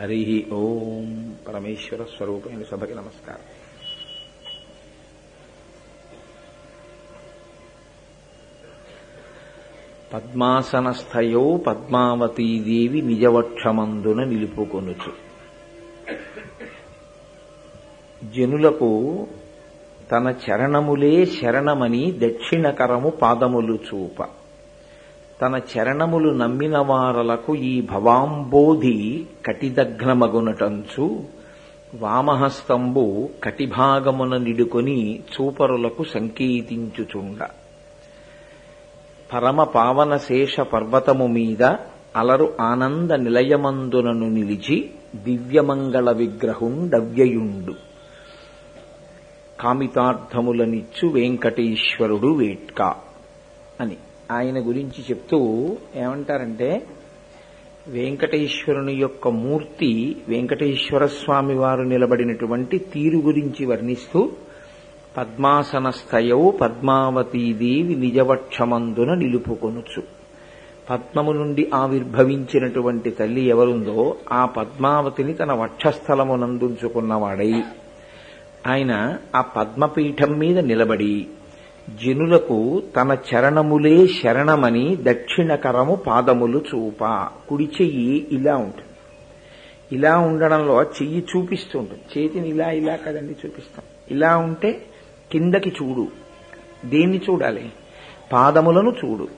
హరి ఓం పరమేశ్వర స్వరూపమైన సభకి నమస్కారం. పద్మాసనస్థయో పద్మావతీదేవి నిజవక్షమందున నిలుపుకొనుచు. జనులకు తన చరణములే శరణమని దక్షిణకరము పాదములు చూప. తన చరణములు నమ్మిన వారలకు ఈ భవాంబోధి కటిదగ్నమగునటంచు వామహస్తంబు కటిభాగమున నిడుకొని చూపరులకు సంకేతించుచుండ. పరమ పావన శేష పర్వతము మీద అలరు ఆనంద నిలయమందునను నిలిచి దివ్యమంగళ విగ్రహుండవ్యయుండు కామితార్థములనిచ్చు వెంకటేశ్వరుడు వేట్కా అని. ఆయన గురించి చెప్తూ ఏమంటారంటే వెంకటేశ్వరుని యొక్క మూర్తి వెంకటేశ్వర స్వామి వారు నిలబడినటువంటి తీరు గురించి వర్ణిస్తూ పద్మాసనస్థయౌ పద్మావతీదేవి నిజవక్షమందున నిలుపుకొనుచు. పద్మము నుండి ఆవిర్భవించినటువంటి తల్లి ఎవరుందో ఆ పద్మావతిని తన వక్షస్థలమునందుంచుకున్నవాడై. ఆయన ఆ పద్మపీఠం మీద నిలబడి జనులకు తన చరణములే శరణమని దక్షిణకరము పాదములు చూప. కుడి చెయ్యి ఇలా ఉంటుంది. ఇలా ఉండడంలో చెయ్యి చూపిస్తూ ఉంటుంది చేతిని ఇలా ఇలా కదండి చూపిస్తాం. ఇలా ఉంటే కిందకి చూడు. దేన్ని చూడాలి? పాదములను చూడు.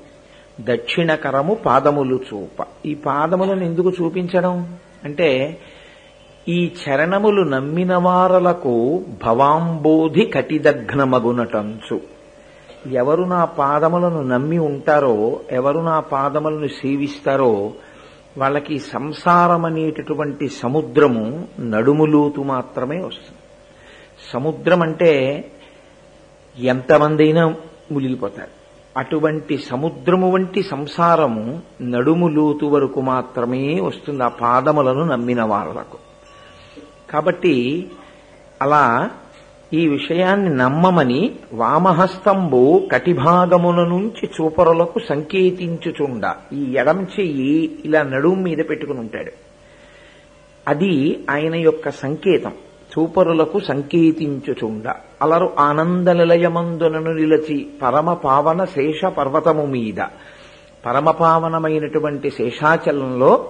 దక్షిణకరము పాదములు చూప. ఈ పాదములను ఎందుకు చూపించడం? అంటే ఈ చరణములు నమ్మిన వారలకు భవాంబోధి కటిదగ్నమగునటంచు. ఎవరు నా పాదములను నమ్మి ఉంటారో ఎవరు నా పాదములను సేవిస్తారో వాళ్ళకి సంసారం అనేటటువంటి సముద్రము నడుములోతు మాత్రమే వస్తుంది. సముద్రం అంటే ఎంతమందైనా మునిగిపోతారు. అటువంటి సముద్రము వంటి సంసారము నడుములోతు వరకు మాత్రమే వస్తుంది ఆ పాదములను నమ్మిన వాళ్ళకు. కాబట్టి అలా ఈ విషయాన్ని నమ్మమని వామహస్తంబు కటిభాగముల నుంచి చూపరులకు సంకేతించుచుండ. ఈ ఎడం చెయ్యి ఇలా నడుము మీద పెట్టుకుని ఉంటాడు. అది ఆయన యొక్క సంకేతం. చూపరులకు సంకేతించుచుండ. అలరు ఆనంద నిలయమందునను నిలచి పరమ పావన శేష పర్వతము మీద పరమపావనమైనటువంటి శేషాచలంలో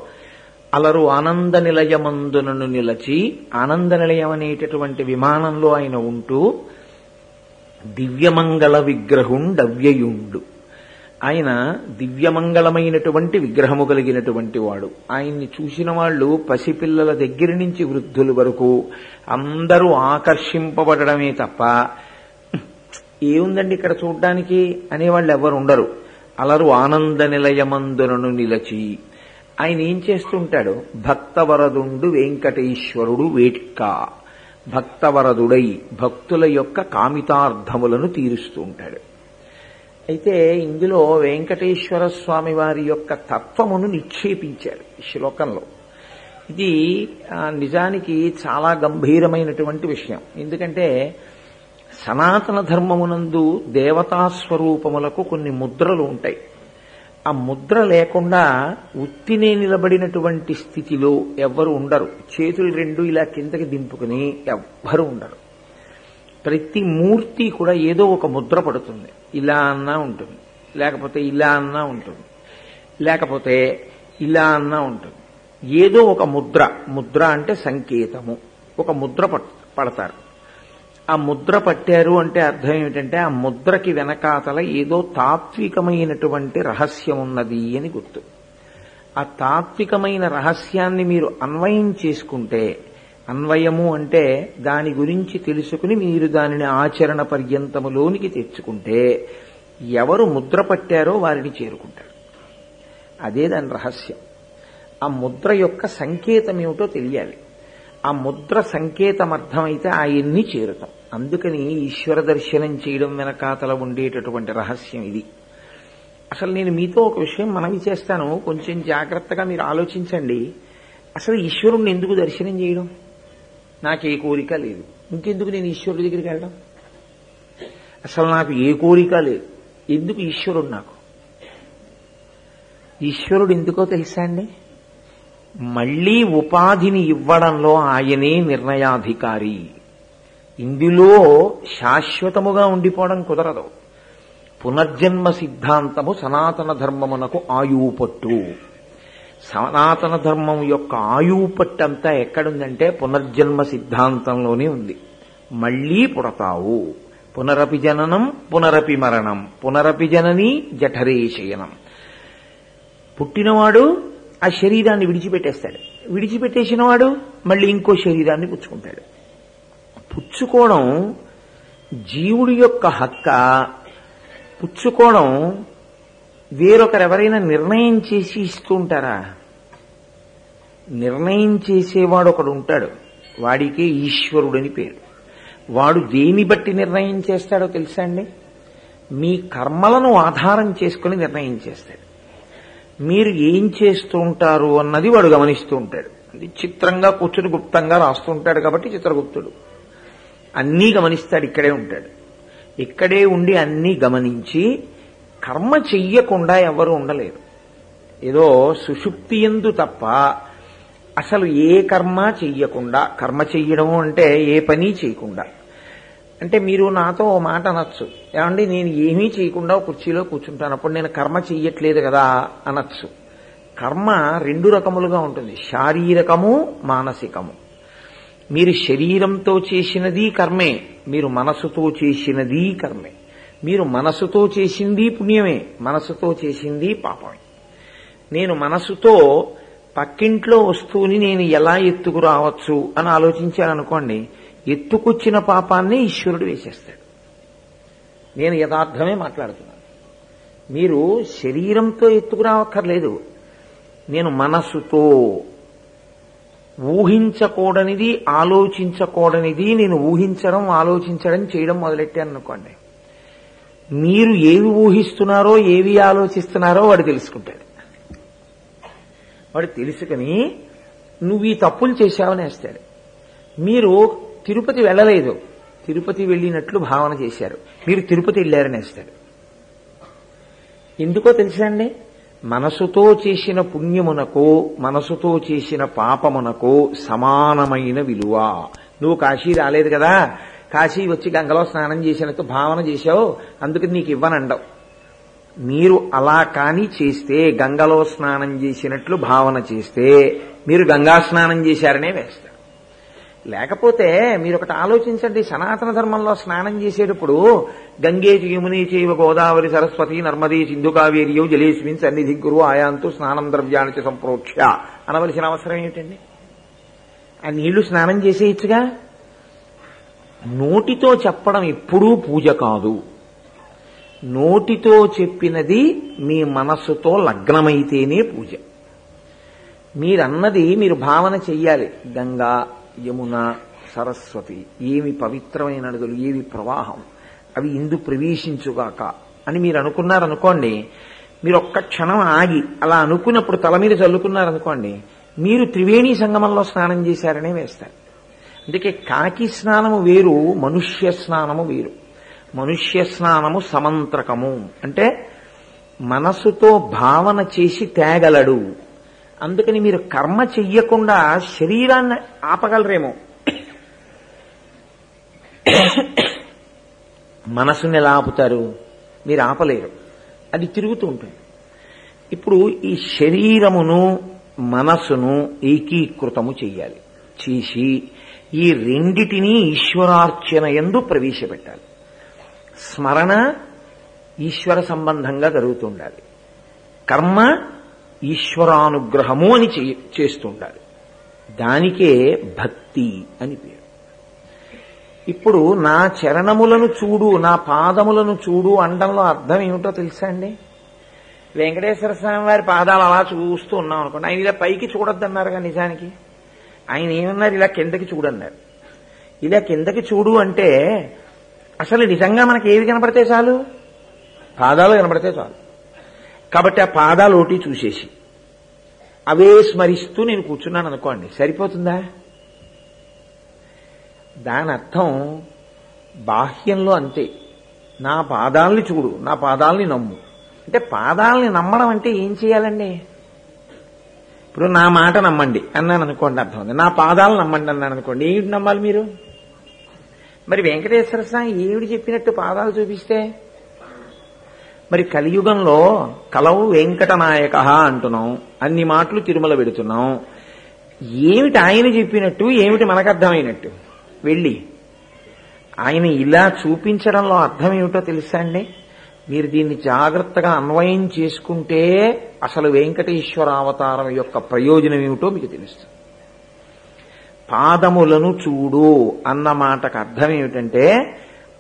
అలరు ఆనంద నిలయమందునను నిలచి ఆనంద నిలయం అనేటటువంటి విమానంలో ఆయన ఉంటూ దివ్యమంగళ విగ్రహుండవ్యయుండు ఆయన దివ్యమంగళమైనటువంటి విగ్రహము కలిగినటువంటి వాడు. ఆయన్ని చూసిన వాళ్ళు పసిపిల్లల దగ్గర నుంచి వృద్ధుల వరకు అందరూ ఆకర్షింపబడమే తప్ప ఏముందండి ఇక్కడ చూడ్డానికి అనేవాళ్ళు ఎవరు ఉండరు. అలరు ఆనంద నిలయమందునను నిలచి ఆయన ఏం చేస్తుంటాడు? భక్తవరదుండు వెంకటేశ్వరుడు వేట్క. భక్తవరదుడై భక్తుల యొక్క కామితార్థములను తీరుస్తూ ఉంటాడు అయితే ఇందులో వెంకటేశ్వర స్వామి వారి యొక్క తత్వమును నిక్షేపించారు ఈ శ్లోకంలో. ఇది నిజానికి చాలా గంభీరమైనటువంటి విషయం. ఎందుకంటే సనాతన ధర్మమునందు దేవతాస్వరూపములకు కొన్ని ముద్రలు ఉంటాయి. ఆ ముద్ర లేకుండా ఉత్తినే నిలబడినటువంటి స్థితిలో ఎవ్వరు ఉండరు. చేతులు రెండు ఇలా కిందకి దింపుకుని ఎవ్వరు ఉండరు. ప్రతి మూర్తి కూడా ఏదో ఒక ముద్ర పడుతుంది. ఇలా అన్నా ఉంటుంది. లేకపోతే ఇలా అన్నా ఉంటుంది. లేకపోతే ఇలా అన్నా ఉంటుంది. ఏదో ఒక ముద్ర. ముద్ర అంటే సంకేతము. ఒక ముద్ర పడతారు. ఆ ముద్ర పట్టారు అంటే అర్థం ఏమిటంటే ఆ ముద్రకి వెనకాతల ఏదో తాత్వికమైనటువంటి రహస్యం ఉన్నది అని గుర్తు. ఆ తాత్వికమైన రహస్యాన్ని మీరు అన్వయం చేసుకుంటే అన్వయము అంటే దాని గురించి తెలుసుకుని మీరు దానిని ఆచరణ పర్యంతములోనికి తెచ్చుకుంటే ఎవరు ముద్ర పట్టారో వారిని చేరుకుంటారు. అదే దాని రహస్యం. ఆ ముద్ర యొక్క సంకేతం ఏమిటో తెలియాలి. ఆ ముద్ర సంకేతం అర్థమైతే ఆయన్ని చేరుతాం అందుకని ఈశ్వర దర్శనం చేయడం వెనకాతల ఉండేటటువంటి రహస్యం ఇది. అసలు నేను మీతో ఒక విషయం మనవి చేస్తాను. కొంచెం జాగ్రత్తగా మీరు ఆలోచించండి. అసలు ఈశ్వరుణ్ణి ఎందుకు దర్శనం చేయడం? నాకు ఏ కోరిక లేదు. ఇంకెందుకు నేను ఈశ్వరుడి దగ్గరికి వెళ్ళడం? అసలు నాకు ఏ కోరిక లేదు. ఎందుకు ఈశ్వరుడు నాకు? ఈశ్వరుడు ఎందుకో తెలుసా అండి? మళ్ళీ ఉపాధిని ఇవ్వడంలో ఆయనే నిర్ణయాధికారి. ఇందులో శాశ్వతముగా ఉండిపోవడం కుదరదు. పునర్జన్మ సిద్ధాంతము సనాతన ధర్మమునకు ఆయువుపట్టు. సనాతన ధర్మం యొక్క ఆయువుపట్టు అంతా ఎక్కడుందంటే పునర్జన్మ సిద్ధాంతంలోనే ఉంది. మళ్ళీ పుడతావు. పునరపి జననం పునరపి మరణం పునరపి జనని జఠరేశయనం. పుట్టినవాడు ఆ శరీరాన్ని విడిచిపెట్టేస్తాడు. విడిచిపెట్టేసిన వాడు మళ్ళీ ఇంకో శరీరాన్ని పుచ్చుకుంటాడు. పుచ్చుకోవడం జీవుడి యొక్క హక్క. పుచ్చుకోవడం వేరొకరెవరైనా నిర్ణయం చేసి ఇస్తూ ఉంటారా? నిర్ణయం చేసేవాడు ఒకడు ఉంటాడు. వాడికే ఈశ్వరుడని పేరు. వాడు దేని బట్టి నిర్ణయం చేస్తాడో తెలుసా అండి? మీ కర్మలను ఆధారం చేసుకుని నిర్ణయం చేస్తాడు. మీరు ఏం చేస్తూ ఉంటారు అన్నది వాడు గమనిస్తూ ఉంటాడు. అది చిత్రంగా కూర్చుని గుప్తంగా రాస్తూ ఉంటాడు కాబట్టి చిత్రగుప్తుడు. అన్నీ గమనిస్తాడు ఇక్కడే ఉంటాడు. ఇక్కడే ఉండి అన్నీ గమనించి కర్మ చెయ్యకుండా ఎవరు ఉండలేరు. ఏదో సుషుప్తి ఎందు తప్ప అసలు ఏ కర్మ చెయ్యకుండా కర్మ చెయ్యడం అంటే ఏ పని చేయకుండా అంటే మీరు నాతో ఓ మాట అనొచ్చు. ఏమండి నేను ఏమీ చేయకుండా కుర్చీలో కూర్చుంటాను. అప్పుడు నేను కర్మ చెయ్యట్లేదు కదా అనొచ్చు. కర్మ రెండు రకములుగా ఉంటుంది. శారీరకము మానసికము. మీరు శరీరంతో చేసినది కర్మే మీరు మనసుతో చేసినది కర్మే. మీరు మనసుతో చేసింది పుణ్యమే మనసుతో చేసింది పాపమే. నేను మనసుతో పక్కింట్లో వస్తువుని నేను ఎలా ఎత్తుకురావచ్చు అని ఆలోచించాననుకోండి ఎత్తుకొచ్చిన పాపాన్ని ఈశ్వరుడు వేసేస్తాడు. నేను యథార్థమే మాట్లాడుతున్నాను. మీరు శరీరంతో ఎత్తుకురావక్కర్లేదు. నేను మనస్సుతో ఊహించకూడనిది ఆలోచించకూడనిది నేను ఊహించడం ఆలోచించడం చేయడం మొదలెట్టాను అనుకోండి. మీరు ఏవి ఊహిస్తున్నారో ఏవి ఆలోచిస్తున్నారో వాడు తెలుసుకుంటాడు. వాడు తెలుసుకుని నువ్వు ఈ తప్పులు చేశావని వేస్తాడు. మీరు తిరుపతి వెళ్ళలేదు. తిరుపతి వెళ్ళినట్లు భావన చేశారు. మీరు తిరుపతి వెళ్ళారని వేస్తాడు ఎందుకో తెలుసా అండి? మనసుతో చేసిన పుణ్యమునకు మనసుతో చేసిన పాపమునకు సమానమైన విలువ. నువ్వు కాశీ రాలేదు కదా? కాశీ వచ్చి గంగలో స్నానం చేసినట్టు భావన చేశావు. అందుకని నీకు ఇవ్వనండవు. మీరు అలా కాని చేస్తే గంగలో స్నానం చేసినట్లు భావన చేస్తే మీరు గంగా స్నానం చేశారనే వేస్తారు. లేకపోతే మీరు ఒకటి ఆలోచించండి. సనాతన ధర్మంలో స్నానం చేసేటప్పుడు గంగే యముని చైవ గోదావరి సరస్వతి నర్మదే సింధు కావేరియో జలేస్మిన్ సన్నిధి గురు ఆయాంతు స్నానం ద్రవ్యానికి సంప్రోక్ష అనవలసిన అవసరం ఏమిటండి? ఆ నీళ్ళు స్నానం చేసేయచ్చుగా? నోటితో చెప్పడం ఎప్పుడూ పూజ కాదు. నోటితో చెప్పినది మీ మనస్సుతో లగ్నమైతేనే పూజ. మీరన్నది మీరు భావన చెయ్యాలి. గంగా యమున సరస్వతి ఏమి పవిత్రమైన నదులు ఏవి ప్రవాహం అవి ఇందు ప్రవేశించుగాక అని మీరు అనుకున్నారనుకోండి మీరు ఒక్క క్షణం ఆగి అలా అనుకున్నప్పుడు తల మీద చల్లుకున్నారనుకోండి మీరు త్రివేణి సంగమంలో స్నానం చేశారనే వేస్తారు. అందుకే కాకి స్నానము వేరు మనుష్య స్నానము వేరు. మనుష్య స్నానము సమంత్రకము. అంటే మనసుతో భావన చేసి తేగలడు. అందుకని మీరు కర్మ చెయ్యకుండా శరీరాన్ని ఆపగలరేమో. మనసుని ఎలా ఆపుతారు? మీరు ఆపలేరు. అది తిరుగుతూ ఉంటుంది. ఇప్పుడు ఈ శరీరమును మనసును ఏకీకృతము చెయ్యాలి. చేసి ఈ రెండిటినీ ఈశ్వరార్చన ఎందు ప్రవేశపెట్టాలి. స్మరణ ఈశ్వర సంబంధంగా జరుగుతుండాలి. కర్మ ఈశ్వరానుగ్రహము అని చేస్తుండాలి దానికే భక్తి అని పేరు. ఇప్పుడు నా చరణములను చూడు నా పాదములను చూడు అండంలో అర్థం ఏమిటో తెలుసా అండి? వెంకటేశ్వర స్వామి వారి పాదాలు అలా చూస్తూ ఉన్నాం అనుకోండి. ఆయన ఇలా పైకి చూడొద్దన్నారుగా నిజానికి? ఆయన ఏమన్నారు? ఇలా కిందకి చూడన్నారు. ఇలా కిందకి చూడు అంటే అసలు నిజంగా మనకి ఏవి కనపడితే చాలు? పాదాలు కనపడితే చాలు. కాబట్టి ఆ పాదాలు ఒకటి చూసేసి అవే స్మరిస్తూ నేను కూర్చున్నాను అనుకోండి సరిపోతుందా? దాని అర్థం బాహ్యంలో అంతే. నా పాదాలని చూడు నా పాదాలని నమ్ము. అంటే పాదాలని నమ్మడం అంటే ఏం చేయాలండి? ఇప్పుడు నా మాట నమ్మండి అన్నాను అనుకోండి అర్థం ఉంది నా పాదాలు నమ్మండి అన్నాను అనుకోండి ఏమిటి నమ్మాలి మీరు? మరి వెంకటేశ్వర స్వామి ఏమిటి చెప్పినట్టు పాదాలు చూపిస్తే? మరి కలియుగంలో కలవు వెంకటనాయక అంటున్నాం. అన్ని మాటలు తిరుమల పెడుతున్నాం. ఏమిటి ఆయన చెప్పినట్టు ఏమిటి మనకు అర్థమైనట్టు వెళ్ళి. ఆయన ఇలా చూపించడంలో అర్థం ఏమిటో తెలుసా అండి? మీరు దీన్ని జాగ్రత్తగా అన్వయం చేసుకుంటే అసలు వెంకటేశ్వర అవతారం యొక్క ప్రయోజనం ఏమిటో మీకు తెలుస్తుంది. పాదములను చూడు అన్న మాటకు అర్థం ఏమిటంటే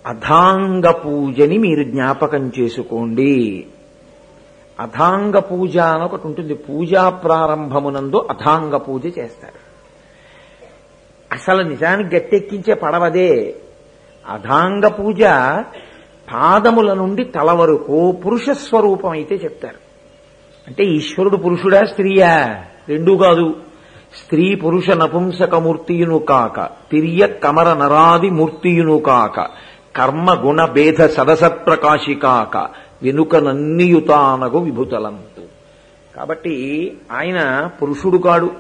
అధాంగ పూజని మీరు జ్ఞాపకం చేసుకోండి. అధాంగ పూజ అని ఒకటి ఉంటుంది. పూజా ప్రారంభమునందు అధాంగ పూజ చేస్తారు. అసలు నిజానికి గట్టెక్కించే పడవదే అధాంగ పూజ పాదముల నుండి తల వరకు పురుష స్వరూపం అయితే చెప్తారు. అంటే ఈశ్వరుడు పురుషుడా స్త్రీయా? రెండూ కాదు. స్త్రీ పురుష నపుంసకమూర్తియును కాక తిరియ కమర నరాది మూర్తియును కాక కర్మ గుణ భేద సదసత్ప్రకాశి కాక వెనుక నన్నియుతానగు విభుతలంతు. కాబట్టి ఆయన పురుషుడు కాడు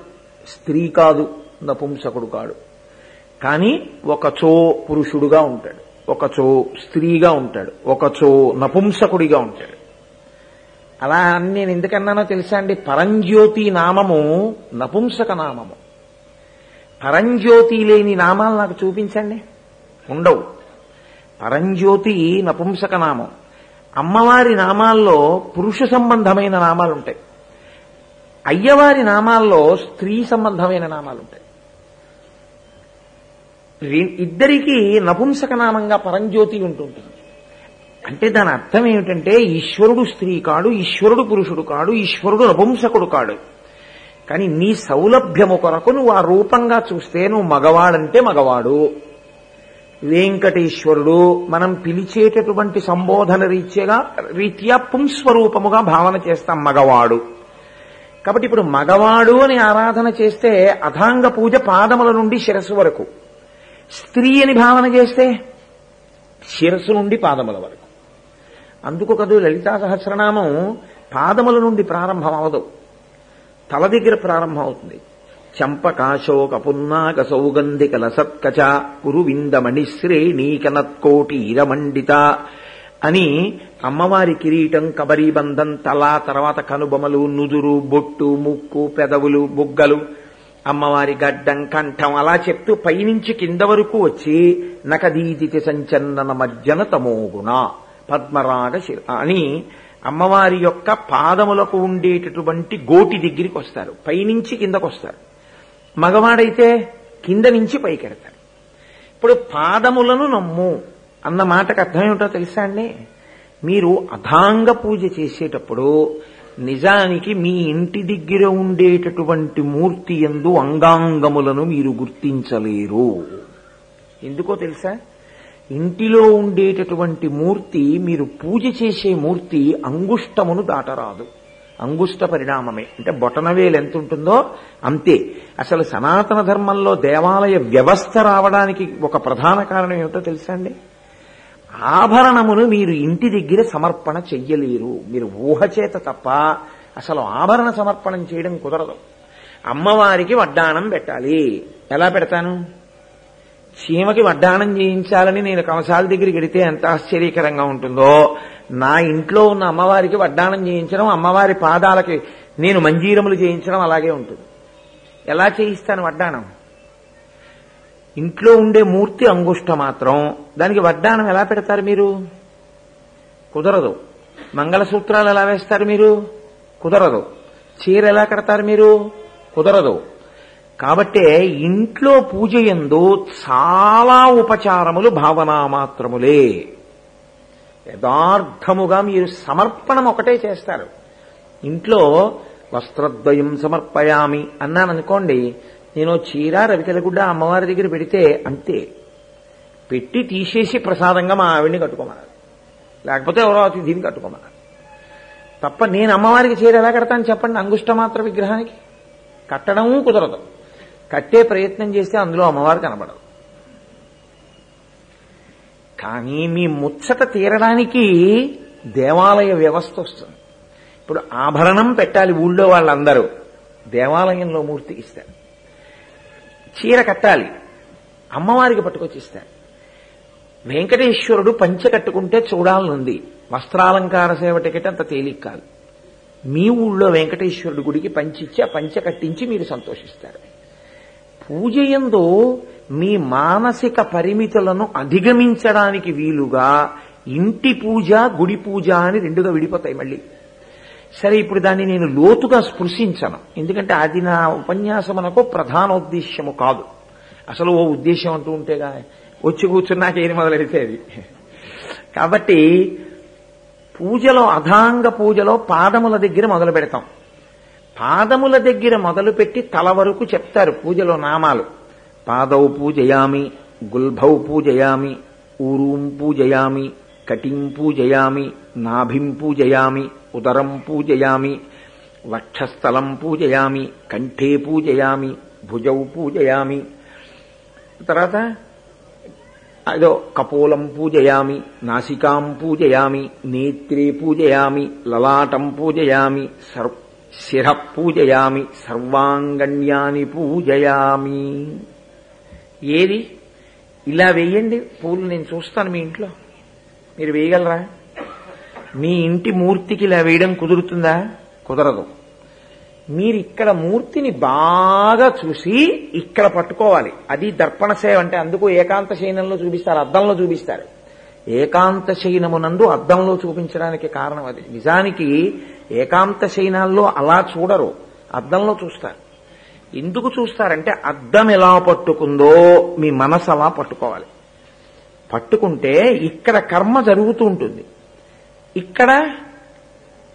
స్త్రీ కాదు నపుంసకుడు కాడు. కానీ ఒకచో పురుషుడుగా ఉంటాడు ఒకచో స్త్రీగా ఉంటాడు ఒకచో నపుంసకుడిగా ఉంటాడు. అలా అని నేను ఎందుకన్నానో తెలుసా అండి? పరంజ్యోతి నామము నపుంసక నామము. పరంజ్యోతి లేని నామాలు నాకు చూపించండి. ఉండవు. పరంజ్యోతి నపుంసక నామం. అమ్మవారి నామాల్లో పురుష సంబంధమైన నామాలు ఉంటాయి అయ్యవారి నామాల్లో స్త్రీ సంబంధమైన నామాలు ఉంటాయి ఇద్దరికీ నపుంసక నామంగా పరంజ్యోతి ఉంటుంటుంది. అంటే దాని అర్థం ఏమిటంటే ఈశ్వరుడు స్త్రీ కాడు ఈశ్వరుడు పురుషుడు కాడు ఈశ్వరుడు నపుంసకుడు కాడు. కానీ నీ సౌలభ్యము కొరకు నువ్వు ఆ రూపంగా చూస్తే నువ్వు మగవాడంటే మగవాడు. వెంకటేశ్వరుడు మనం పిలిచేటటువంటి సంబోధన రీత్యగా రీత్యా పుంస్వరూపముగా భావన చేస్తాం మగవాడు. కాబట్టి ఇప్పుడు మగవాడు అని ఆరాధన చేస్తే అథాంగ పూజ పాదముల నుండి శిరస్సు వరకు. స్త్రీ అని భావన చేస్తే శిరస్సు నుండి పాదముల వరకు. అందుకు కదూ లలితా సహస్రనామం పాదముల నుండి ప్రారంభం అవదు. తల దగ్గర ప్రారంభం అవుతుంది. చంపకాశోక సౌగంధికల సౌగంధిక లసత్కచ కురువిందమణి శ్రేణీకనత్కోటి అని అమ్మవారి కిరీటం కబరీబంధం తల తర్వాత కనుబొమలు నుదురు బొట్టు ముక్కు పెదవులు బుగ్గలు. అమ్మవారి గడ్డం కంఠం అలా చెప్తూ పైనుంచి కింద వరకు వచ్చి నకదీదితి సంచందన మజ్జన తమోగుణ పద్మరాగ అని అమ్మవారి యొక్క పాదములకు ఉండేటటువంటి గోటి దగ్గరికి వస్తారు. పైనుంచి కిందకు వస్తారు మగవాడైతే కింద నుంచి పైకెడతాడు. ఇప్పుడు పాదములను నమ్ము అన్న మాటకు అర్థం ఏమిటో తెలుసా అండి? మీరు అధాంగ పూజ చేసేటప్పుడు నిజానికి మీ ఇంటి దగ్గర ఉండేటటువంటి మూర్తి ఎందు అంగాంగములను మీరు గుర్తించలేరు. ఎందుకో తెలుసా? ఇంటిలో ఉండేటటువంటి మూర్తి మీరు పూజ చేసే మూర్తి అంగుష్టమును దాటరాదు. అంగుష్ట పరిణామమే. అంటే బొటనవేలు ఎంత ఉంటుందో అంతే. అసలు సనాతన ధర్మంలో దేవాలయ వ్యవస్థ రావడానికి ఒక ప్రధాన కారణం ఏమిటో తెలుసా అండి? ఆభరణమును మీరు ఇంటి దగ్గర సమర్పణ చెయ్యలేరు. మీరు ఊహచేత తప్ప అసలు ఆభరణ సమర్పణం చేయడం కుదరదు. అమ్మవారికి వడ్డాణం పెట్టాలి. ఎలా పెడతాను? చీమకి వడ్డానం చేయించాలని నేను కంసాల దగ్గరికి వెడితే ఎంత ఆశ్చర్యకరంగా ఉంటుందో. నా ఇంట్లో ఉన్న అమ్మవారికి వడ్డానం చేయించడం అమ్మవారి పాదాలకి నేను మంజీరములు చేయించడం అలాగే ఉంటుంది. ఎలా చేయిస్తాను వడ్డానం ఇంట్లో ఉండే మూర్తి అంగుష్ట మాత్రం దానికి వడ్డానం ఎలా పెడతారు మీరు? కుదరదు. మంగళసూత్రాలు ఎలా వేస్తారు మీరు? కుదరదు. చీర ఎలా కడతారు మీరు? కుదరదు. కాబట్టే ఇంట్లో పూజ ఎందు చాలా ఉపచారములు భావనామాత్రములే యథార్థముగా మీరు సమర్పణం ఒకటే చేస్తారు. ఇంట్లో వస్త్రద్వయం సమర్పయామి అన్నాననుకోండి నేను చీర రవికెలగుడ్డ అమ్మవారి దగ్గర పెడితే అంతే. పెట్టి తీసేసి ప్రసాదంగా మా ఆవిడ్ని కట్టుకోమన్నారు. లేకపోతే ఎవరో అతిథిని కట్టుకోమన్నారు. తప్ప నేను అమ్మవారికి చీర ఎలా కడతాను చెప్పండి అంగుష్టమాత్ర విగ్రహానికి? కట్టడం కుదరదు. కట్టే ప్రయత్నం చేస్తే అందులో అమ్మవారు కనబడదు కానీ మీ ముచ్చట తీరడానికి దేవాలయ వ్యవస్థ వస్తుంది. ఇప్పుడు ఆభరణం పెట్టాలి ఊళ్ళో వాళ్ళందరూ. దేవాలయంలో మూర్తి ఇస్తారు. చీర కట్టాలి. అమ్మవారికి పట్టుకొచ్చి ఇస్తారు. వెంకటేశ్వరుడు పంచె కట్టుకుంటే చూడాలనుంది. వస్త్రాలంకార సేవ టికెట్ అంత తేలిక కాదు. మీ ఊళ్ళో వెంకటేశ్వరుడు గుడికి పంచిచ్చి ఆ పంచె కట్టించి మీరు సంతోషిస్తారు. పూజ ఎందు మీ మానసిక పరిమితులను అధిగమించడానికి వీలుగా ఇంటి పూజ గుడి పూజ అని రెండుగా విడిపోతాయి మళ్ళీ. సరే ఇప్పుడు దాన్ని నేను లోతుగా స్పృశించను. ఎందుకంటే అది నా ఉపన్యాసమునకు ప్రధానోద్దేశ్యము కాదు. అసలు ఓ ఉద్దేశం అంటూ ఉంటేగా వచ్చి కూర్చున్నాక ఏది మొదలెడితే అది కాబట్టి పూజలో అధాంగ పూజలో పాదముల దగ్గర మొదలు పెడతాం. పాదముల దగ్గర మొదలుపెట్టి తల వరకు చెప్తారు పూజలో నామాలు. పాదౌ పూజయామి గుల్భౌ పూజయామి ఊరూం పూజయామి కటిం పూజయామి నాభిం పూజయామి ఉదరం పూజయామి వక్షస్థలం పూజయామి కంఠే పూజయామి భుజౌ పూజయామి. తర్వాత అదో కపోలం పూజయామి నాసికాం పూజయామి నేత్రే పూజయామి లలాటం పూజయామి సర్వ శిర పూజయామి సర్వాంగణ్యాని పూజయామి. ఏది? ఇలా వేయండి పూలు నేను చూస్తాను మీ ఇంట్లో. మీరు వేయగలరా? మీ ఇంటి మూర్తికి ఇలా వేయడం కుదురుతుందా? కుదరదు. మీరు ఇక్కడ మూర్తిని బాగా చూసి ఇక్కడ పట్టుకోవాలి. అది దర్పణ సేవ అంటే అందుకు ఏకాంత శయనంలో చూపిస్తారు అద్దంలో చూపిస్తారు. ఏకాంత శయనమునందు అద్దంలో చూపించడానికి కారణం అది. నిజానికి ఏకాంత శయనాల్లో అలా చూడరు. అద్దంలో చూస్తారు. ఎందుకు చూస్తారంటే అద్దం ఎలా పట్టుకుందో మీ మనసు అలా పట్టుకోవాలి. పట్టుకుంటే ఇక్కడ కర్మ జరుగుతూ ఉంటుంది. ఇక్కడ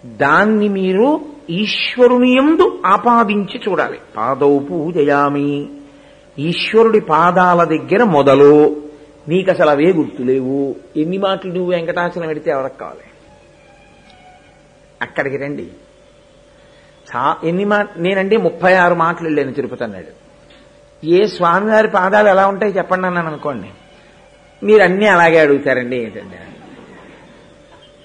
దాన్ని మీరు ఈశ్వరుని ఎందు ఆపాదించి చూడాలి. పాదౌ పూజయామి. ఈశ్వరుడి పాదాల దగ్గర మొదలు. నీకు అసలు అవే గుర్తులేవు. ఎన్ని మాటలు నువ్వు వెంకటాచలం పెడితే ఎవరికి కావాలి? అక్కడికి రండి. చా ఎన్ని మా నేనండి ముప్పై ఆరు మాటలు వెళ్ళాను తిరుపతి అన్నాడు ఏ స్వామివారి పాదాలు ఎలా ఉంటాయి చెప్పండి అన్నాను అనుకోండి. మీరు అన్నీ అలాగే అడుగుతారండి ఏంటండి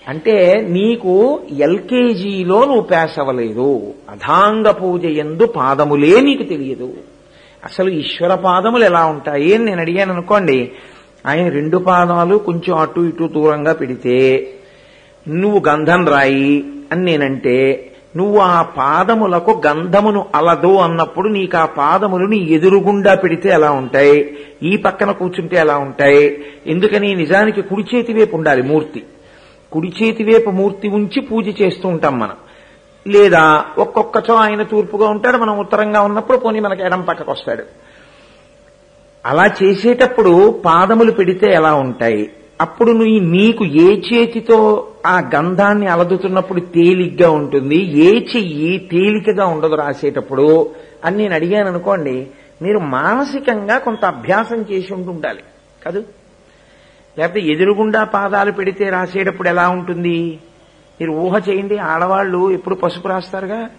అంటే నీకు ఎల్కేజీలో నువ్వు పాస్ అవ్వలేదు అధాంగ పూజ ఎందు పాదములే నీకు తెలియదు. అసలు ఈశ్వర పాదములు ఎలా ఉంటాయి అని నేను అడిగాను అనుకోండి. ఆయన రెండు పాదాలు కొంచెం అటు ఇటు దూరంగా పెడితే నువ్వు గంధం రాయి అని నేనంటే నువ్వు ఆ పాదములకు గంధమును అలదు అన్నప్పుడు నీకు ఆ పాదములు నీ ఎదురుగుండా పెడితే ఎలా ఉంటాయి? ఈ పక్కన కూర్చుంటే ఎలా ఉంటాయి? ఎందుకని నిజానికి కుడి చేతి వైపు ఉండాలి మూర్తి. కుడి చేతి వైపు మూర్తి ఉంచి పూజ చేస్తూ ఉంటాం మనం. లేదా ఒక్కొక్కచో ఆయన తూర్పుగా ఉంటాడు మనం ఉత్తరంగా ఉన్నప్పుడు పోనీ మనకి ఎడం పక్కకు వస్తాడు అలా చేసేటప్పుడు పాదములు పెడితే ఎలా ఉంటాయి? అప్పుడు నువ్వు నీకు ఏ చేతితో ఆ గంధాన్ని అలదుతున్నప్పుడు తేలిగ్గా ఉంటుంది. ఏ చెయ్యి తేలికగా ఉండదు రాసేటప్పుడు? అని నేను అడిగాను అనుకోండి మీరు మానసికంగా కొంత అభ్యాసం చేసి ఉంటుండాలి. కాదు? లేకపోతే ఎదురుగుండా పాదాలు పెడితే రాసేటప్పుడు ఎలా ఉంటుంది? మీరు ఊహ చేయండి ఆడవాళ్ళు ఎప్పుడు పసుపు రాస్తారుగా?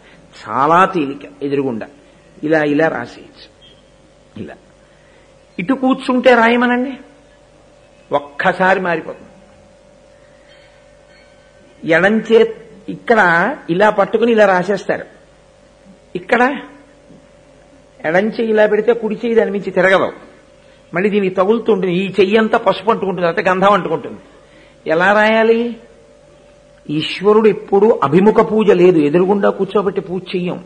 చాలా తేలిక ఎదురుగుండా. ఇలా ఇలా రాసేయచ్చు. ఇలా. ఇటు కూర్చుంటే రాయమనండి? ఒక్కసారి మారిపోతుంది. ఎడంచే ఇక్కడ ఇలా పట్టుకుని ఇలా రాసేస్తారు. ఇక్కడ ఎడంచే ఇలా పెడితే కుడి చేయి దాని మించి తిరగదు. మళ్ళీ దీనికి తగులుతుంటుంది. ఈ చెయ్యి అంతా పసుపు అంటుకుంటుంది అయితే గంధం అంటుకుంటుంది. ఎలా రాయాలి? ఈశ్వరుడు ఎప్పుడు అభిముఖ పూజ లేదు. ఎదురుగుండా కూర్చోబెట్టి పూజ చెయ్యం.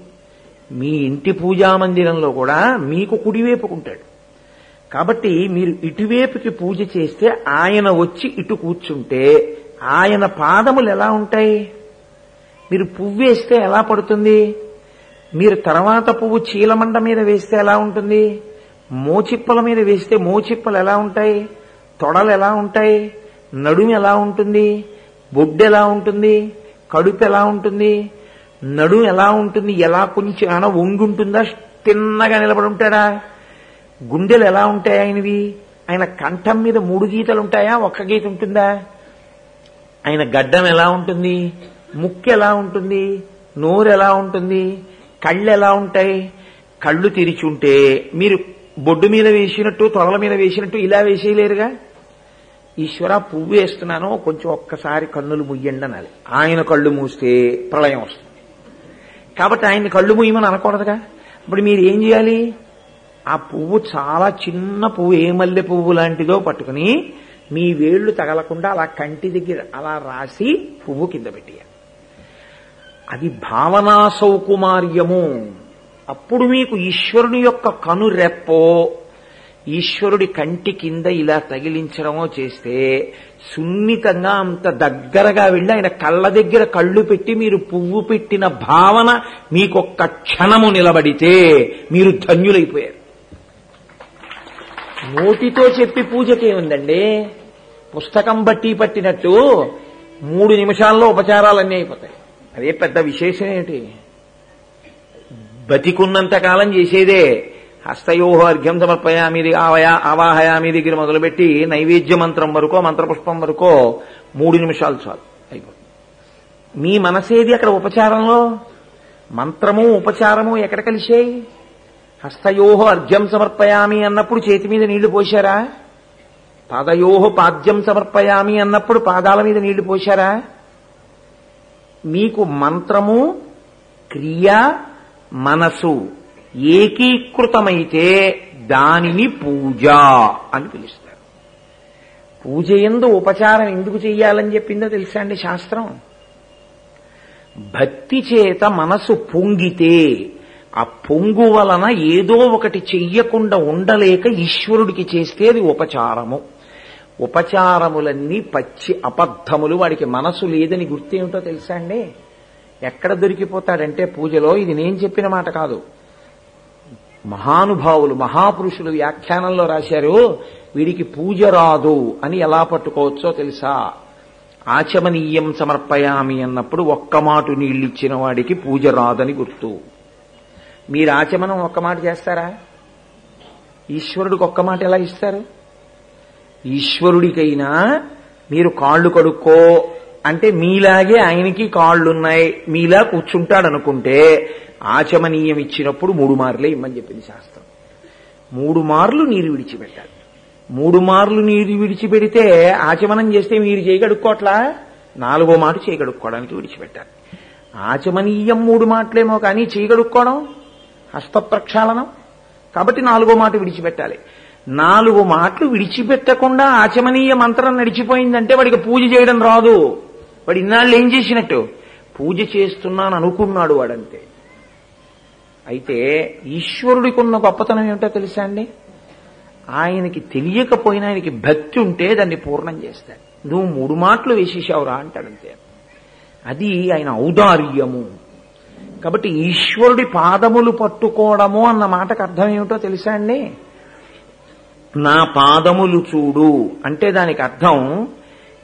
మీ ఇంటి పూజా మందిరంలో కూడా మీకు కుడివైపుకుంటాడు. కాబట్టి మీరు ఇటువైపుకి పూజ చేస్తే ఆయన వచ్చి ఇటు కూర్చుంటే ఆయన పాదములు ఎలా ఉంటాయి? మీరు పువ్వు వేస్తే ఎలా పడుతుంది? మీరు తర్వాత పువ్వు చీలమండ మీద వేస్తే ఎలా ఉంటుంది? మోచిప్పల మీద వేస్తే మోచిప్పలు ఎలా ఉంటాయి? తొడలు ఎలా ఉంటాయి? నడుము ఎలా ఉంటుంది? బొడ్డు ఎలా ఉంటుంది? కడుపు ఎలా ఉంటుంది? నడుము ఎలా ఉంటుంది? ఎలా కొంచెం అన వంగి ఉంటుందా తిన్నగా నిలబడి ఉంటాడా? గుండెలు ఎలా ఉంటాయి ఆయనవి? ఆయన కంఠం మీద మూడు గీతలు ఉంటాయా? ఒక్క గీత ఉంటుందా? ఆయన గడ్డం ఎలా ఉంటుంది? ముక్కు ఎలా ఉంటుంది? నోరు ఎలా ఉంటుంది? కళ్ళు ఎలా ఉంటాయి? కళ్ళు తెరిచి ఉంటే మీరు బొడ్డు మీద వేసినట్టు తొడల మీద వేసినట్టు ఇలా వేసేయలేరుగా? ఈశ్వర పువ్వు వేస్తున్నాను కొంచెం ఒక్కసారి కన్నులు ముయ్యండి అనాలి. ఆయన కళ్ళు మూస్తే ప్రళయం వస్తుంది. కాబట్టి ఆయన కళ్ళు ముయ్యమని అనకూడదుగా? ఇప్పుడు మీరు ఏం చేయాలి? ఆ పువ్వు చాలా చిన్న పువ్వు ఏ మల్లె పువ్వు లాంటిదో పట్టుకుని మీ వేళ్ళు తగలకుండా అలా కంటి దగ్గర అలా రాసి పువ్వు కింద పెట్టేయాలి అది భావనా సౌకుమార్యము. అప్పుడు మీకు ఈశ్వరుని యొక్క కనురెప్పో ఈశ్వరుడి కంటి కింద ఇలా తగిలించడమో చేస్తే సున్నితంగా అంత దగ్గరగా వెళ్ళి ఆయన కళ్ళ దగ్గర కళ్ళు పెట్టి మీరు పువ్వు పెట్టిన భావన మీకొక్క క్షణము నిలబడితే మీరు ధన్యులైపోయారు. నోటితో చెప్పి పూజకే ఉందండి. పుస్తకం బట్టి పట్టినట్టు మూడు నిమిషాల్లో ఉపచారాలన్నీ అయిపోతాయి. అదే పెద్ద విశేషం ఏమిటి బతికున్నంత కాలం చేసేదే. హస్తయోహ అర్ఘ్యం సమర్పయామిది ఆవయా ఆవాహయామి దగ్గర మొదలుపెట్టి నైవేద్య మంత్రం వరకో మంత్రపుష్పం వరకో మూడు నిమిషాలు చాలు. అయిపోతుంది. మీ మనసేది అక్కడ ఉపచారంలో? మంత్రము ఉపచారము ఎక్కడ కలిసాయి హస్తయోహ అర్ఘ్యం సమర్పయామి అన్నప్పుడు చేతి మీద నీళ్ళు పోశారా? పాదయోహ పాద్యం సమర్పయామి అన్నప్పుడు పాదాల మీద నీళ్ళు పోశారా? మీకు మంత్రము క్రియ మనసు ఏకీకృతమైతే దానిని పూజ అని పిలుస్తారు. పూజ ఎందు ఉపచారం ఎందుకు చెయ్యాలని చెప్పిందో తెలుసా అండి శాస్త్రం? భక్తి చేత మనసు పొంగితే ఆ పొంగు వలన ఏదో ఒకటి చెయ్యకుండా ఉండలేక ఈశ్వరుడికి చేస్తే అది ఉపచారము. ఉపచారములన్నీ పచ్చి అబద్ధములు. వాడికి మనసు లేదని గుర్తేమిటో తెలుసా అండి? ఎక్కడ దొరికిపోతాడంటే పూజలో ఇది నేను చెప్పిన మాట కాదు. మహానుభావులు మహాపురుషులు వ్యాఖ్యానంలో రాశారు వీడికి పూజ రాదు అని ఎలా పట్టుకోవచ్చో తెలుసా? ఆచమనీయం సమర్పయామి అన్నప్పుడు ఒక్క మాటు నీళ్ళిచ్చిన వాడికి పూజ రాదని గుర్తు. మీరు ఆచమనం ఒక్క మాట చేస్తారా? ఈశ్వరుడికి ఒక్క మాట ఎలా ఇస్తారు? ఈశ్వరుడికైనా మీరు కాళ్ళు కడుక్కో అంటే మీలాగే ఆయనకి కాళ్ళున్నాయి. మీలా కూర్చుంటాడనుకుంటే ఆచమనీయం ఇచ్చినప్పుడు మూడు మార్లే ఇమ్మని చెప్పింది శాస్త్రం. మూడు మార్లు నీరు విడిచిపెట్టాలి. మూడు మార్లు నీరు విడిచిపెడితే ఆచమనం చేస్తే మీరు చేయగడుక్కోట్లా నాలుగో మాట చేయగడుక్కోవడానికి విడిచిపెట్టాలి. ఆచమనీయం మూడు మాటలేమో కానీ చేయగడుక్కోవడం హస్త ప్రక్షాళనం కాబట్టి నాలుగో మాట విడిచిపెట్టాలి. నాలుగు మాటలు విడిచిపెట్టకుండా ఆచమనీయ మంత్రం నడిచిపోయిందంటే వాడికి పూజ చేయడం రాదు. వాడు ఇన్నాళ్ళు ఏం చేసినట్టు? పూజ చేస్తున్నాను అనుకున్నాడు వాడంతే. అయితే ఈశ్వరుడికి ఉన్న గొప్పతనం ఏమిటో తెలుసా అండి? ఆయనకి తెలియకపోయినా ఆయనకి భక్తి ఉంటే దాన్ని పూర్ణం చేస్తాడు. నువ్వు మూడు మాటలు వేసేసావురా అంటాడంతే అది ఆయన ఔదార్యము. కాబట్టి ఈశ్వరుడి పాదములు పట్టుకోవడము అన్న మాటకు అర్థం ఏమిటో తెలుసా అండి? నా పాదములు చూడు అంటే దానికి అర్థం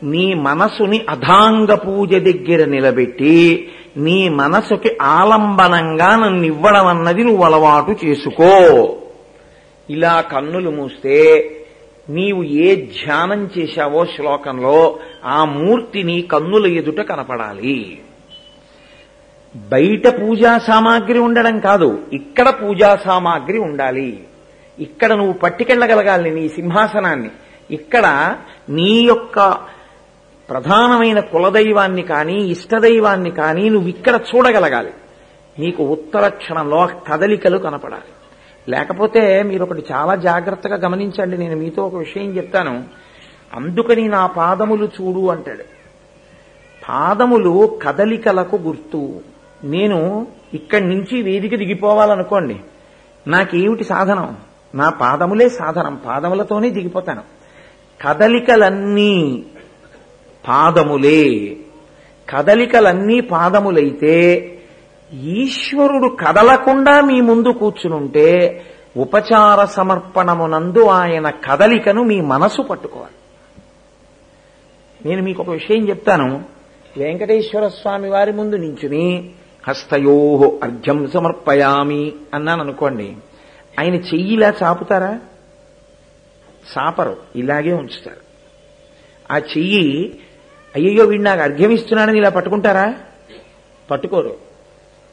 నీ మనసుని అధాంగ పూజ దగ్గర నిలబెట్టి నీ మనసుకి ఆలంబనంగా నన్ను ఇవ్వడం అన్నది నువ్వు అలవాటు చేసుకో. ఇలా కన్నులు మూస్తే నీవు ఏ ధ్యానం చేశావో శ్లోకంలో ఆ మూర్తిని కన్నుల ఎదుట కనపడాలి. బయట పూజా సామాగ్రి ఉండడం కాదు. ఇక్కడ పూజా సామాగ్రి ఉండాలి. ఇక్కడ నువ్వు పట్టుకెళ్ళగలగాలి నీ సింహాసనాన్ని. ఇక్కడ నీ యొక్క ప్రధానమైన కులదైవాన్ని కానీ ఇష్టదైవాన్ని కానీ నువ్వు ఇక్కడ చూడగలగాలి. నీకు ఉత్తర క్షణంలో కదలికలు కనపడాలి. లేకపోతే మీరు ఒకటి చాలా జాగ్రత్తగా గమనించండి. నేను మీతో ఒక విషయం చెప్తాను. అందుకని నా పాదములు చూడు అంటాడు. పాదములు కదలికలకు గుర్తు. నేను ఇక్కడి నుంచి వేదిక దిగిపోవాలనుకోండి నాకేమిటి సాధనం? నా పాదములే సాధనం పాదములతోనే దిగిపోతాను. కదలికలన్నీ పాదములే. కదలికలన్నీ పాదములైతే ఈశ్వరుడు కదలకుండా మీ ముందు కూర్చునుంటే ఉపచార సమర్పణమునందు ఆయన కదలికను మీ మనసు పట్టుకోవాలి. నేను మీకు ఒక విషయం చెప్తాను. వెంకటేశ్వర స్వామి వారి ముందు నించుని హస్తయో అర్ఘ్యం సమర్పయామి అన్నాను అనుకోండి ఆయన చెయ్యిలా చాపుతారా? చాపరు ఇలాగే ఉంచుతారు. ఆ చెయ్యి అయ్యయ్యో వీడు నాకు అర్ఘ్యం ఇస్తున్నాడని ఇలా పట్టుకుంటారా? పట్టుకోరు.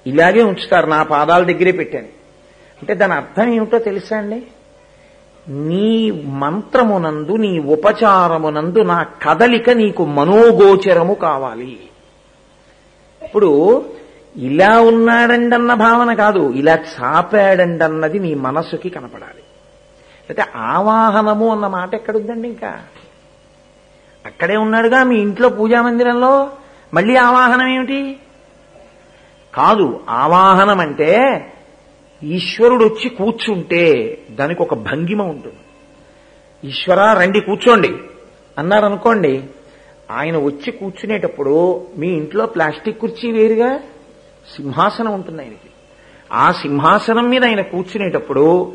ఇలాగే ఉంచుతారు నా పాదాల దగ్గరే పెట్టాను. అంటే దాని అర్థం ఏమిటో తెలుసా అండి? నీ మంత్రమునందు నీ ఉపచారమునందు నా కదలిక నీకు మనోగోచరము కావాలి. ఇప్పుడు ఇలా ఉన్నాడండన్న భావన కాదు ఇలా చాపాడండన్నది నీ మనస్సుకి కనపడాలి. అయితే ఆవాహనము అన్న మాట ఎక్కడుందండి ఇంకా? అక్కడే ఉన్నాడుగా మీ ఇంట్లో పూజా మందిరంలో? మళ్ళీ ఆవాహనం ఏమిటి? కాదు ఆవాహనం అంటే ఈశ్వరుడు వచ్చి కూర్చుంటే దానికి ఒక భంగిమ ఉంటుంది. ఈశ్వర రండి కూర్చోండి. అన్నారు అనుకోండి ఆయన వచ్చి కూర్చునేటప్పుడు మీ ఇంట్లో ప్లాస్టిక్ కుర్చీ వేరుగా? సింహాసనం ఉంటుంది ఆయనకి. ఆ సింహాసనం మీద ఆయన కూర్చునేటప్పుడు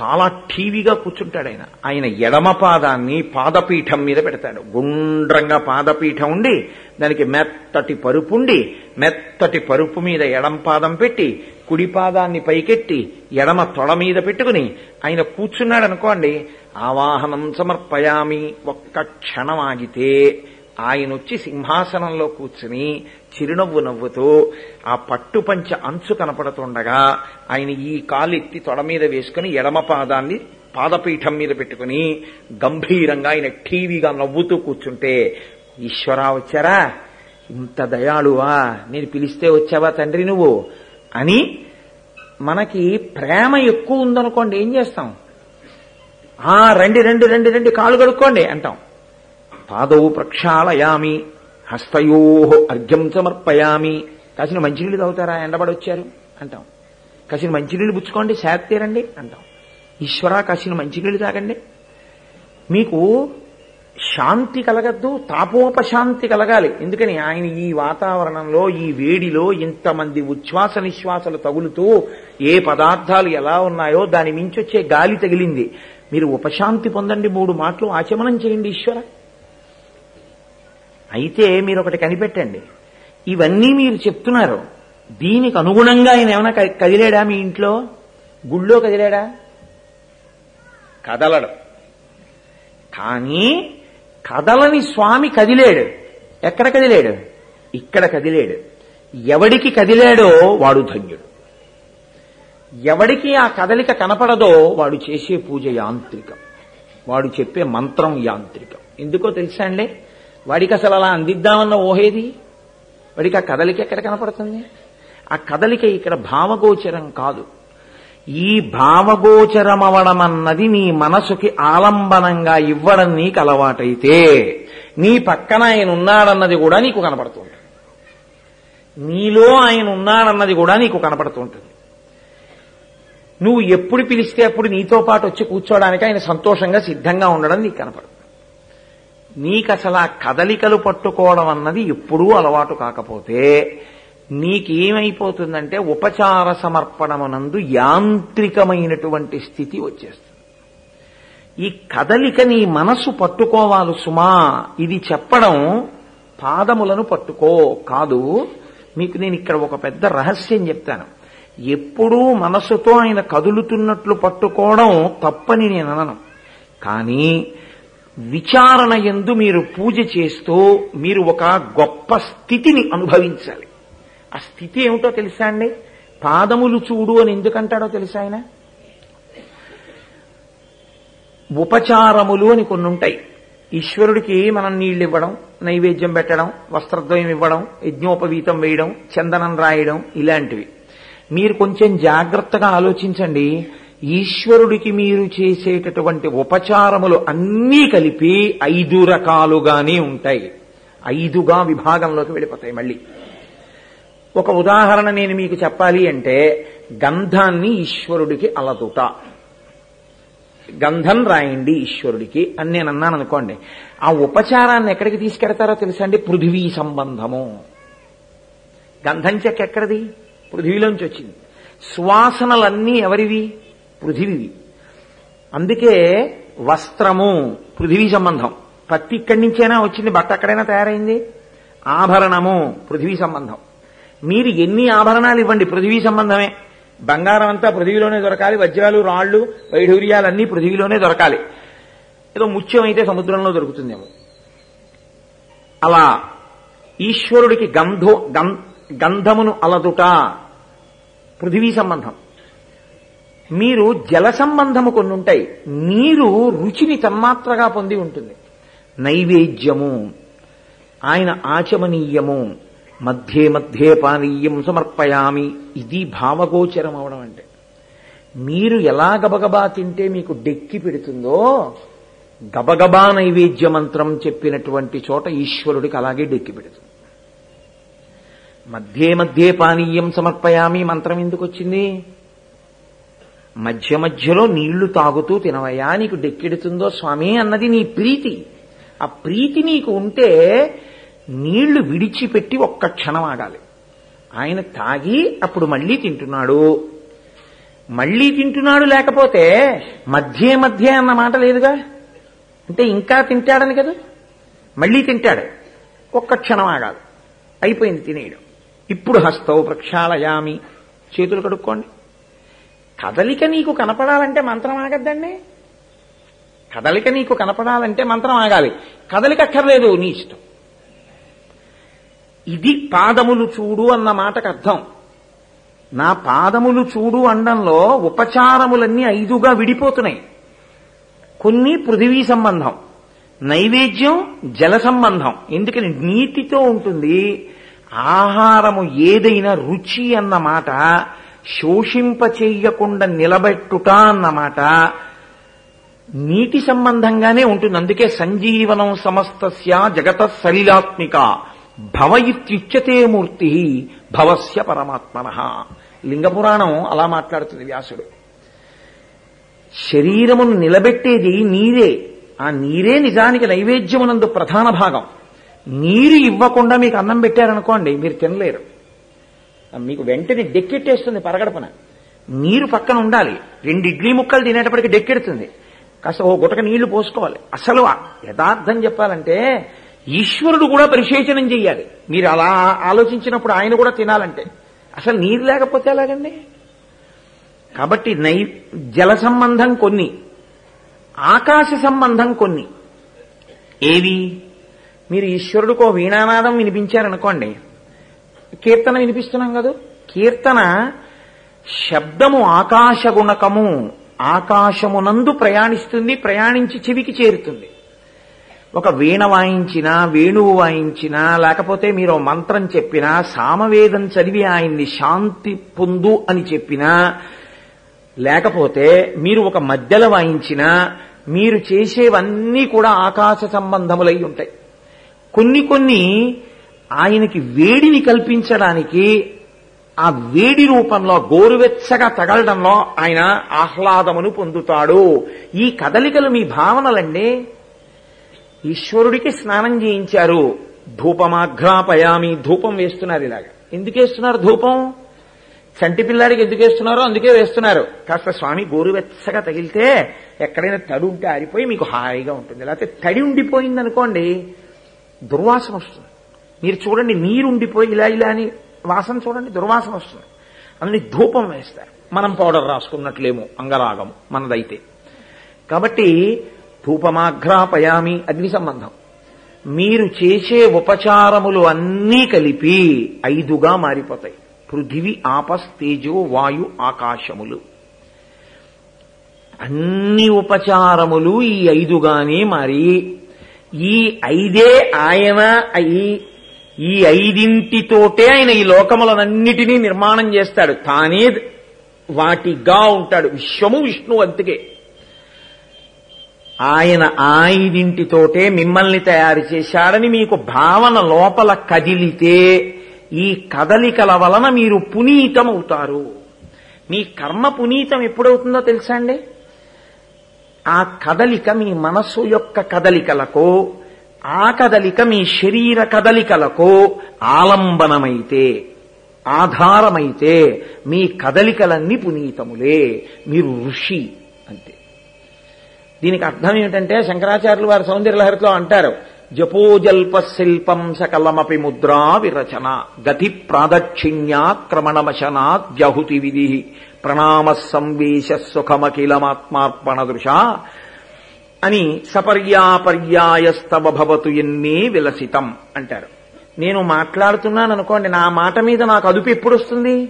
చాలా టీవీగా కూర్చుంటాడు ఆయన. ఆయన ఎడమ పాదాన్ని పాదపీఠం మీద పెడతాడు. గుండ్రంగా పాదపీఠం ఉండి దానికి మెత్తటి పరుపు ఉండి మెత్తటి పరుపు మీద ఎడం పాదం పెట్టి కుడి పాదాన్ని పైకెట్టి ఎడమ తొడ మీద పెట్టుకుని ఆయన కూర్చున్నాడు అనుకోండి ఆవాహనం సమర్పయామి ఒక్క క్షణం ఆగితే ఆయన వచ్చి సింహాసనంలో కూర్చుని చిరునవ్వు నవ్వుతూ ఆ పట్టుపంచ అంచు కనపడుతుండగా ఆయన ఈ కాలెత్తి తొడ మీద వేసుకుని ఎడమ పాదాన్ని పాదపీఠం మీద పెట్టుకుని గంభీరంగా ఆయన టీవీగా నవ్వుతూ కూర్చుంటే ఈశ్వరా వచ్చారా? ఇంత దయాళువా? నేను పిలిస్తే వచ్చావా తండ్రి నువ్వు? అని మనకి ప్రేమ ఎక్కువ ఉందనుకోండి ఏం చేస్తాం? ఆ రండి రండి రండి రండి కాలు కడుక్కోండి అంటాం. పాదవు ప్రక్షాళయామి హస్తయో అర్ఘ్యం సమర్పయామి. కాసిన మంచినీళ్ళు తాగుతారా? ఎండబడొచ్చారు అంటాం. కాసిన మంచినీళ్ళు పుచ్చుకోండి శాత్తేరండి అంటాం. ఈశ్వర కాసిన మంచినీళ్ళు తాగండి. మీకు శాంతి కలగద్దు తాపోపశాంతి కలగాలి. ఎందుకని? ఆయన ఈ వాతావరణంలో ఈ వేడిలో ఇంతమంది ఉచ్ఛ్వాస నిశ్వాసలు తగులుతూ ఏ పదార్థాలు ఎలా ఉన్నాయో దాని మించొచ్చే గాలి తగిలింది. మీరు ఉపశాంతి పొందండి మూడు మాటలు. ఆచమనం చేయండి ఈశ్వర. అయితే మీరు ఒకటి కనిపెట్టండి. ఇవన్నీ మీరు చెప్తున్నారు. దీనికి అనుగుణంగా ఆయన ఏమైనా కదిలేడా మీ ఇంట్లో? గుళ్ళో కదిలేడా? కదలడు. కానీ కదలని స్వామి కదిలేడు. ఎక్కడ కదిలేడు? ఇక్కడ కదిలేడు. ఎవడికి కదిలాడో వాడు ధన్యుడు. ఎవడికి ఆ కదలిక కనపడదో వాడు చేసే పూజ యాంత్రికం. వాడు చెప్పే మంత్రం యాంత్రికం. ఎందుకో తెలుసా అండి? వాడికి అసలు అలా అందిద్దామన్న ఓహేది? వాడికి ఆ కదలిక ఎక్కడ కనపడుతుంది? ఆ కదలిక ఇక్కడ భావగోచరం కాదు. ఈ భావగోచరమవడం అన్నది నీ మనసుకి ఆలంబనంగా ఇవ్వడం నీకు అలవాటైతే నీ పక్కన ఆయన ఉన్నాడన్నది కూడా నీకు కనపడుతుంది నీలో ఆయన ఉన్నాడన్నది కూడా నీకు కనపడుతుంటుంది. నువ్వు ఎప్పుడు పిలిస్తే అప్పుడు నీతో పాటు వచ్చి కూర్చోవడానికి ఆయన సంతోషంగా సిద్ధంగా ఉండడం నీకు కనపడుతుంది. నీకు అసలు ఆ కదలికలు పట్టుకోవడం అన్నది ఎప్పుడూ అలవాటు కాకపోతే నీకేమైపోతుందంటే ఉపచార సమర్పణమునందు యాంత్రికమైనటువంటి స్థితి వచ్చేస్తుంది. ఈ కదలిక నీ మనసు పట్టుకోవాలి సుమా ఇది చెప్పడం పాదములను పట్టుకో కాదు. మీకు నేను ఇక్కడ ఒక పెద్ద రహస్యం చెప్తాను. ఎప్పుడూ మనసుతో ఆయన కదులుతున్నట్లు పట్టుకోవడం తప్పని నేను అనను. కానీ విచారణ ఎందు మీరు పూజ చేస్తూ మీరు ఒక గొప్ప స్థితిని అనుభవించాలి. ఆ స్థితి ఏమిటో తెలుసా అండి? పాదములు చూడు అని ఎందుకంటాడో తెలుసా ఆయన? ఉపచారములు అని కొన్ని ఉంటాయి ఈశ్వరుడికి మనం నీళ్ళు ఇవ్వడం నైవేద్యం పెట్టడం వస్త్రద్వయం ఇవ్వడం యజ్ఞోపవీతం వేయడం చందనం రాయడం ఇలాంటివి. మీరు కొంచెం జాగ్రత్తగా ఆలోచించండి. ఈశ్వరుడికి మీరు చేసేటటువంటి ఉపచారములు అన్నీ కలిపి ఐదు రకాలుగానే ఉంటాయి. ఐదుగా విభాగంలోకి వెళ్ళిపోతాయి మళ్ళీ. ఒక ఉదాహరణ నేను మీకు చెప్పాలి అంటే గంధాన్ని ఈశ్వరుడికి అలదుట. గంధం రాయండి ఈశ్వరుడికి అని నేను అన్నాను అనుకోండి. ఆ ఉపచారాన్ని ఎక్కడికి తీసుకెడతారో తెలుసా అండి? పృథివీ సంబంధము. గంధం చెక్క ఎక్కడిది? పృథివీలోంచి వచ్చింది. సువాసనలన్నీ ఎవరివి? పృథివివి. అందుకే వస్త్రము పృథివీ సంబంధం. పత్తి ఇక్కడి నుంచైనా వచ్చింది బట్ట అక్కడైనా తయారైంది? ఆభరణము పృథివీ సంబంధం. మీరు ఎన్ని ఆభరణాలు ఇవ్వండి పృథివీ సంబంధమే. బంగారం అంతా పృథివీలోనే దొరకాలి వజ్రాలు రాళ్ళు వైఢూర్యాలన్నీ పృథివీలోనే దొరకాలి. ఏదో ముత్యం అయితే సముద్రంలో దొరుకుతుందేమో. అలా ఈశ్వరుడికి గంధో గం- గంధమును అలదుట పృథివీ సంబంధం. మీరు జల సంబంధము కొన్ని ఉంటాయి నీరు రుచిని తన్మాత్రగా పొంది ఉంటుంది. నైవేద్యము. ఆయన ఆచమనీయము. మధ్యే మధ్యే పానీయం సమర్పయామి. ఇది భావగోచరం అవడం అంటే. మీరు ఎలా గబగబా తింటే మీకు డెక్కి పెడుతుందో గబగబా నైవేద్య మంత్రం చెప్పినటువంటి చోట ఈశ్వరుడికి అలాగే డెక్కి పెడుతుంది. మధ్యే మధ్యే పానీయం సమర్పయామి మంత్రం ఎందుకు వచ్చింది? మధ్య మధ్యలో నీళ్ళు తాగుతూ తినవయ్యా నీకు డెక్కెడుతుందో స్వామి అన్నది నీ ప్రీతి. ఆ ప్రీతి నీకు ఉంటే నీళ్ళు విడిచిపెట్టి ఒక్క క్షణం ఆగాలి. ఆయన తాగి అప్పుడు మళ్ళీ తింటున్నాడు. మళ్ళీ తింటున్నాడు లేకపోతే మధ్య మధ్య అన్న మాట లేదుగా? అంటే ఇంకా తింటాడని కదా? మళ్ళీ తింటాడు. ఒక్క క్షణం ఆగాలి. అయిపోయింది తినేయడం. ఇప్పుడు హస్తవు ప్రక్షాళయామి. చేతులు కడుక్కోండి. కదలిక నీకు కనపడాలంటే మంత్రం ఆగద్దండి. కదలిక నీకు కనపడాలంటే మంత్రం ఆగాలి. కదలిక అక్కర్లేదు నీ ఇష్టం. ఇది పాదములు చూడు అన్న మాటకు అర్థం. నా పాదములు చూడు అండంలో ఉపచారములన్నీ ఐదుగా విడిపోతున్నాయి. కొన్ని పృథివీ సంబంధం నైవేద్యం జల సంబంధం. ఎందుకని నీటితో ఉంటుంది. ఆహారము ఏదైనా రుచి అన్న మాట శోషింప చెయ్యకుండా నిలబెట్టుట అన్నమాట నీటి సంబంధంగానే ఉంటుంది. అందుకే సంజీవనం సమస్తస్య జగత సలిలాత్మిక భవ ఇత్యుచ్యతే మూర్తి భవస్య పరమాత్మన. లింగపురాణం అలా మాట్లాడుతుంది వ్యాసుడు. శరీరమును నిలబెట్టేది నీరే. ఆ నీరే నిజానికి నైవేద్యమునందు ప్రధాన భాగం. నీరు ఇవ్వకుండా మీకు అన్నం పెట్టారనుకోండి మీరు తినలేరు. మీకు వెంటనే డెక్కెట్టేస్తుంది పరగడపన. నీరు పక్కన ఉండాలి. రెండు ఇడ్లీ ముక్కలు తినేటప్పటికి డెక్కెడుతుంది. కాస్త ఓ గుటక నీళ్ళు పోసుకోవాలి. అసలు యథార్థం చెప్పాలంటే ఈశ్వరుడు కూడా పరిశేచనం చెయ్యాలి. మీరు అలా ఆలోచించినప్పుడు ఆయన కూడా తినాలంటే. అసలు నీరు లేకపోతే ఎలాగండి? కాబట్టి నై జల సంబంధం కొన్ని ఆకాశ సంబంధం కొన్ని. ఏవి? మీరు ఈశ్వరుడికో వీణానాదం వినిపించారనుకోండి కీర్తన వినిపిస్తున్నాం కదా? కీర్తన శబ్దము ఆకాశ గుణకము ఆకాశమునందు ప్రయాణిస్తుంది ప్రయాణించి చెవికి చేరుతుంది. ఒక వీణ వాయించినా వేణువు వాయించినా లేకపోతే మీరు మంత్రం చెప్పినా సామవేదం చదివి ఆయన్ని శాంతి పొందు అని చెప్పినా లేకపోతే మీరు ఒక మధ్యల వాయించినా మీరు చేసేవన్నీ కూడా ఆకాశ సంబంధములై ఉంటాయి. కొన్ని కొన్ని ఆయనకి వేడిని కల్పించడానికి ఆ వేడి రూపంలో గోరువెచ్చగా తగలడంలో ఆయన ఆహ్లాదమును పొందుతాడు. ఈ కదలికలు మీ భావనలండి. ఈశ్వరుడికి స్నానం చేయించారు. ధూపమాఘ్రాపయామి ధూపం వేస్తున్నారు ఇలాగా. ఎందుకు వేస్తున్నారు ధూపం? చంటి పిల్లాడికి ఎందుకు వేస్తున్నారో అందుకే వేస్తున్నారు. కాస్త స్వామి గోరువెచ్చగా తగిలితే ఎక్కడైనా తడి ఉంటే ఆరిపోయి మీకు హాయిగా ఉంటుంది. లేకపోతే తడి ఉండిపోయింది అనుకోండి దుర్వాసన వస్తుంది. మీరు చూడండి నీరుండిపోయి ఇలా ఇలా అని వాసన చూడండి దుర్వాసన వస్తుంది. అందుని ధూపం వేస్తారు. మనం పౌడర్ రాసుకున్నట్లేమో అంగరాగం మనదైతే. కాబట్టి ధూపమాఘ్రాపయామి అగ్ని సంబంధం. మీరు చేసే ఉపచారములు అన్నీ కలిపి ఐదుగా మారిపోతాయి. పృథివి ఆపస్ తేజో వాయు ఆకాశములు. అన్ని ఉపచారములు ఈ ఐదుగానే మారి ఈ ఐదే ఆయన అయి ఈ ఐదింటితోటే ఆయన ఈ లోకములనన్నిటినీ నిర్మాణం చేస్తాడు. తానే వాటిగా ఉంటాడు. విశ్వము విష్ణు అంతకే ఆయన ఆయిదింటితోటే మిమ్మల్ని తయారు చేశాడని మీకు భావన లోపల కదిలితే ఈ కదలికల వలన మీరు పునీతమవుతారు. మీ కర్మ పునీతం ఎప్పుడవుతుందో తెలుసా అండి? ఆ కదలిక మీ మనస్సు యొక్క కదలికలకు ఆ కదలిక మీ శరీర కదలికలకు ఆలంబనమైతే ఆధారమైతే మీ కదలికలన్నీ పునీతములే మీరు ఋషి అంతే దీనికి అర్థం ఏమిటంటే శంకరాచార్యులు వారి సౌందర్యలహరిలో అంటారు జపోజల్ప శిల్పం సకలమపి ముద్రా విరచన గతి ప్రాదక్షిణ్యాక్రమణమశనా జహుతి విధి ప్రణామ సంవేశ సుఖమఖిలమాత్మార్పణ దృశ అని సపర్యాపర్యాయస్తవభవతు ఎన్నీ ఎన్నే విలసితం అంటారు. నేను మాట్లాడుతున్నాను అనుకోండి నా మాట మీద నాకు అదుపు ఎప్పుడు వస్తుంది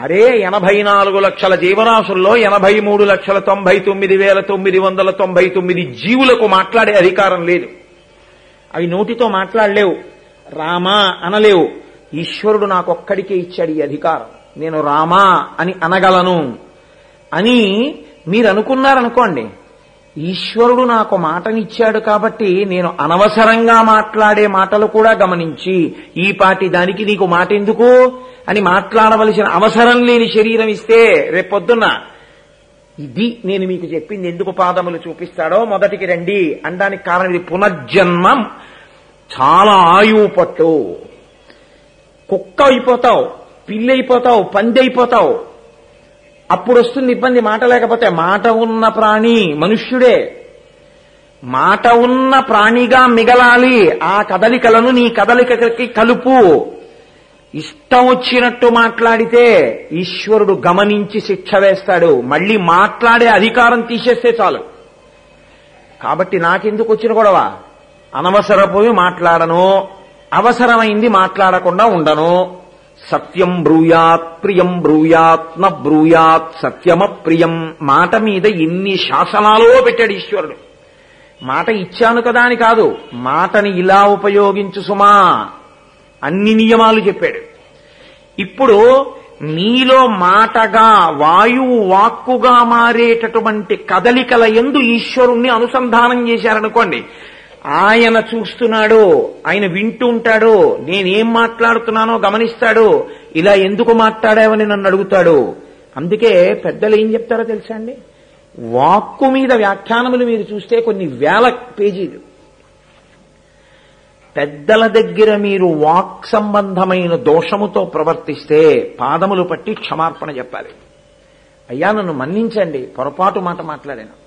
అరే ఎనభై నాలుగు లక్షల జీవరాశుల్లో ఎనభై మూడు లక్షల తొంభై తొమ్మిది వేల తొమ్మిది వందల తొంభై తొమ్మిది జీవులకు మాట్లాడే అధికారం లేదు. అవి నోటితో మాట్లాడలేవు రామా అనలేవు. ఈశ్వరుడు నాకొక్కడికే ఇచ్చాడు ఈ అధికారం. నేను రామా అని అనగలను అని మీరు అనుకున్నారనుకోండి ఈశ్వరుడు నాకు మాటనిచ్చాడు కాబట్టి నేను అనవసరంగా మాట్లాడే మాటలు కూడా గమనించి ఈ పాటి దానికి నీకు మాట ఎందుకు అని మాట్లాడవలసిన అవసరం లేని శరీరం ఇస్తే రేపొద్దున్న ఇది నేను మీకు చెప్పింది ఎందుకు పాదములు చూపిస్తాడో మొదటికి రండి. అనడానికి కారణం ఇది పునర్జన్మం. చాలా ఆయువు పట్టు. కుక్క అయిపోతావు పిల్లి అయిపోతావు పంది అయిపోతావు. అప్పుడు వస్తుంది ఇబ్బంది. మాట లేకపోతే మాట ఉన్న ప్రాణి మనుష్యుడే. మాట ఉన్న ప్రాణిగా మిగలాలి. ఆ కదలికలను నీ కదలికకి కలుపు. ఇష్టం వచ్చినట్టు మాట్లాడితే ఈశ్వరుడు గమనించి శిక్ష వేస్తాడు. మళ్ళీ మాట్లాడే అధికారం తీసేస్తే చాలు. కాబట్టి నాకెందుకు వచ్చిన గొడవ? అనవసరపోయి మాట్లాడను. అవసరమైంది మాట్లాడకుండా ఉండను. సత్యం బ్రూయాత్ ప్రియం బ్రూయాత్ న బ్రూయాత్ సత్యమ ప్రియం మాట మీద ఇన్ని శాసనాలో పెట్టాడు ఈశ్వరుడు. మాట ఇచ్చాను కదా అని కాదు మాటని ఇలా ఉపయోగించు సుమా అన్ని నియమాలు చెప్పాడు. ఇప్పుడు నీలో మాటగా వాయువు వాక్కుగా మారేటటువంటి కదలికల ఎందు ఈశ్వరుణ్ణి అనుసంధానం చేశారనుకోండి ఆయన చూస్తున్నాడు ఆయన వింటూ ఉంటాడు నేనేం మాట్లాడుతున్నానో గమనిస్తాడు ఇలా ఎందుకు మాట్లాడావని నన్ను అడుగుతాడు. అందుకే పెద్దలు ఏం చెప్తారో తెలుసా అండి? వాక్కు మీద వ్యాఖ్యానములు మీరు చూస్తే కొన్ని వేల పేజీలు. పెద్దల దగ్గర మీరు వాక్ సంబంధమైన దోషముతో ప్రవర్తిస్తే పాదములు పట్టి క్షమార్పణ చెప్పాలి. అయ్యా నన్ను మన్నించండి పొరపాటు మాట మాట్లాడాను.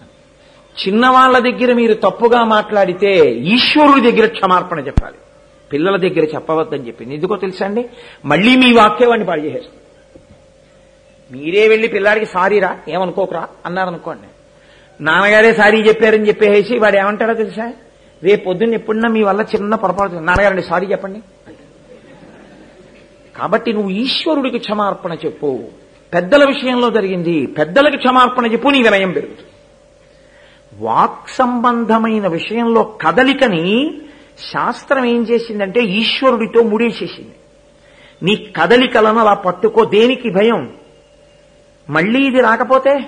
చిన్నవాళ్ళ దగ్గర మీరు తప్పుగా మాట్లాడితే ఈశ్వరుడి దగ్గర క్షమార్పణ చెప్పాలి. పిల్లల దగ్గర చెప్పవద్దని చెప్పింది. ఎందుకో తెలుసా అండి? మళ్ళీ మీ వాక్యం వాడిని పాడు చేసేస్తుంది. మీరే వెళ్ళి పిల్లాడికి సారీరా ఏమనుకోకరా? అన్నారనుకోండి. నాన్నగారే సారీ చెప్పారని చెప్పేసి వాడు ఏమంటాడో తెలుసా? రేపు పొద్దున్న ఎప్పుడన్నా మీ వల్ల చిన్న పొరపాటు నాన్నగారండి సారీ చెప్పండి. కాబట్టి నువ్వు ఈశ్వరుడికి క్షమార్పణ చెప్పు. పెద్దల విషయంలో జరిగింది. పెద్దలకు క్షమార్పణ చెప్పు నీ వినయం పెరుగుతుంది. వాక్ సంబంధమైన విషయంలో కదలికని శాస్త్రం ఏం చేసిందంటే ఈశ్వరుడితో ముడేసేసింది. నీ కదలికలను అలా పట్టుకో దేనికి భయం? మళ్ళీ ఇది రాకపోతే?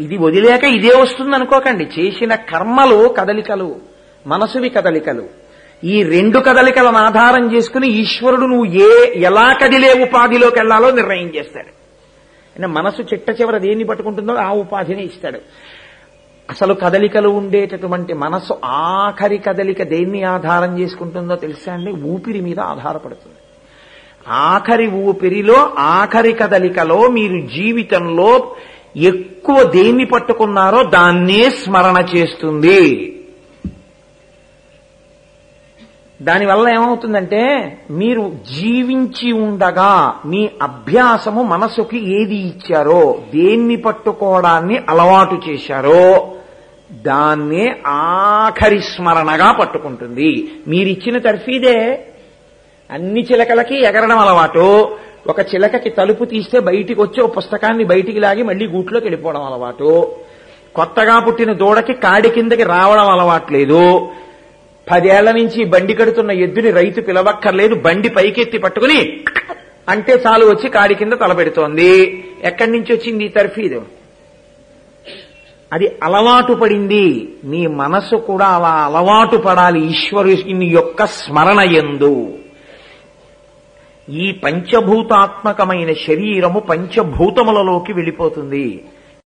ఇది వదిలేక ఇదే వస్తుంది అనుకోకండి చేసిన కర్మలు కదలికలు మనసువి కదలికలు. ఈ రెండు కదలికలను ఆధారం చేసుకుని ఈశ్వరుడు నువ్వు ఏ ఎలా కదిలే ఉపాధిలోకి వెళ్ళాలో నిర్ణయం చేస్తాడు. అంటే మనసు చిట్ట చివర దేన్ని పట్టుకుంటుందో ఆ ఉపాధిని ఇస్తాడు. అసలు కదలికలు ఉండేటటువంటి మనసు ఆఖరి కదలిక దేన్ని ఆధారం చేసుకుంటుందో తెలుసా అండి? ఊపిరి మీద ఆధారపడుతుంది. ఆఖరి ఊపిరిలో ఆఖరి కదలికలో మీరు జీవితంలో ఎక్కువ దేన్ని పట్టుకున్నారో దాన్నే స్మరణ చేస్తుంది. దానివల్ల ఏమవుతుందంటే మీరు జీవించి ఉండగా మీ అభ్యాసము మనసుకి ఏది ఇచ్చారో దేన్ని పట్టుకోవడాన్ని అలవాటు చేశారో దాన్నే ఆఖరి స్మరణగా పట్టుకుంటుంది. మీరిచ్చిన తర్ఫీదే. అన్ని చిలకలకి ఎగరడం అలవాటు. ఒక చిలకకి తలుపు తీస్తే బయటికి వచ్చి ఒక పుస్తకాన్ని బయటికి లాగి మళ్ళీ గూట్లోకి వెళ్ళిపోవడం అలవాటు. కొత్తగా పుట్టిన దూడకి కాడి కిందకి రావడం అలవాట్లేదు. పదేళ్ళ నుంచి బండి కడుతున్న ఎద్దుని రైతు పిలవక్కర్లేదు బండి పైకెత్తి పట్టుకుని అంటే చాలు వచ్చి కాడి కింద తలపెడుతోంది. ఎక్కడి నుంచి వచ్చింది ఈ తర్ఫీదు అది అలవాటు పడింది. నీ మనసు కూడా అలా అలవాటు పడాలి ఈశ్వరుని యొక్క స్మరణ ఎందు. ఈ పంచభూతాత్మకమైన శరీరము పంచభూతములలోకి వెళ్ళిపోతుంది.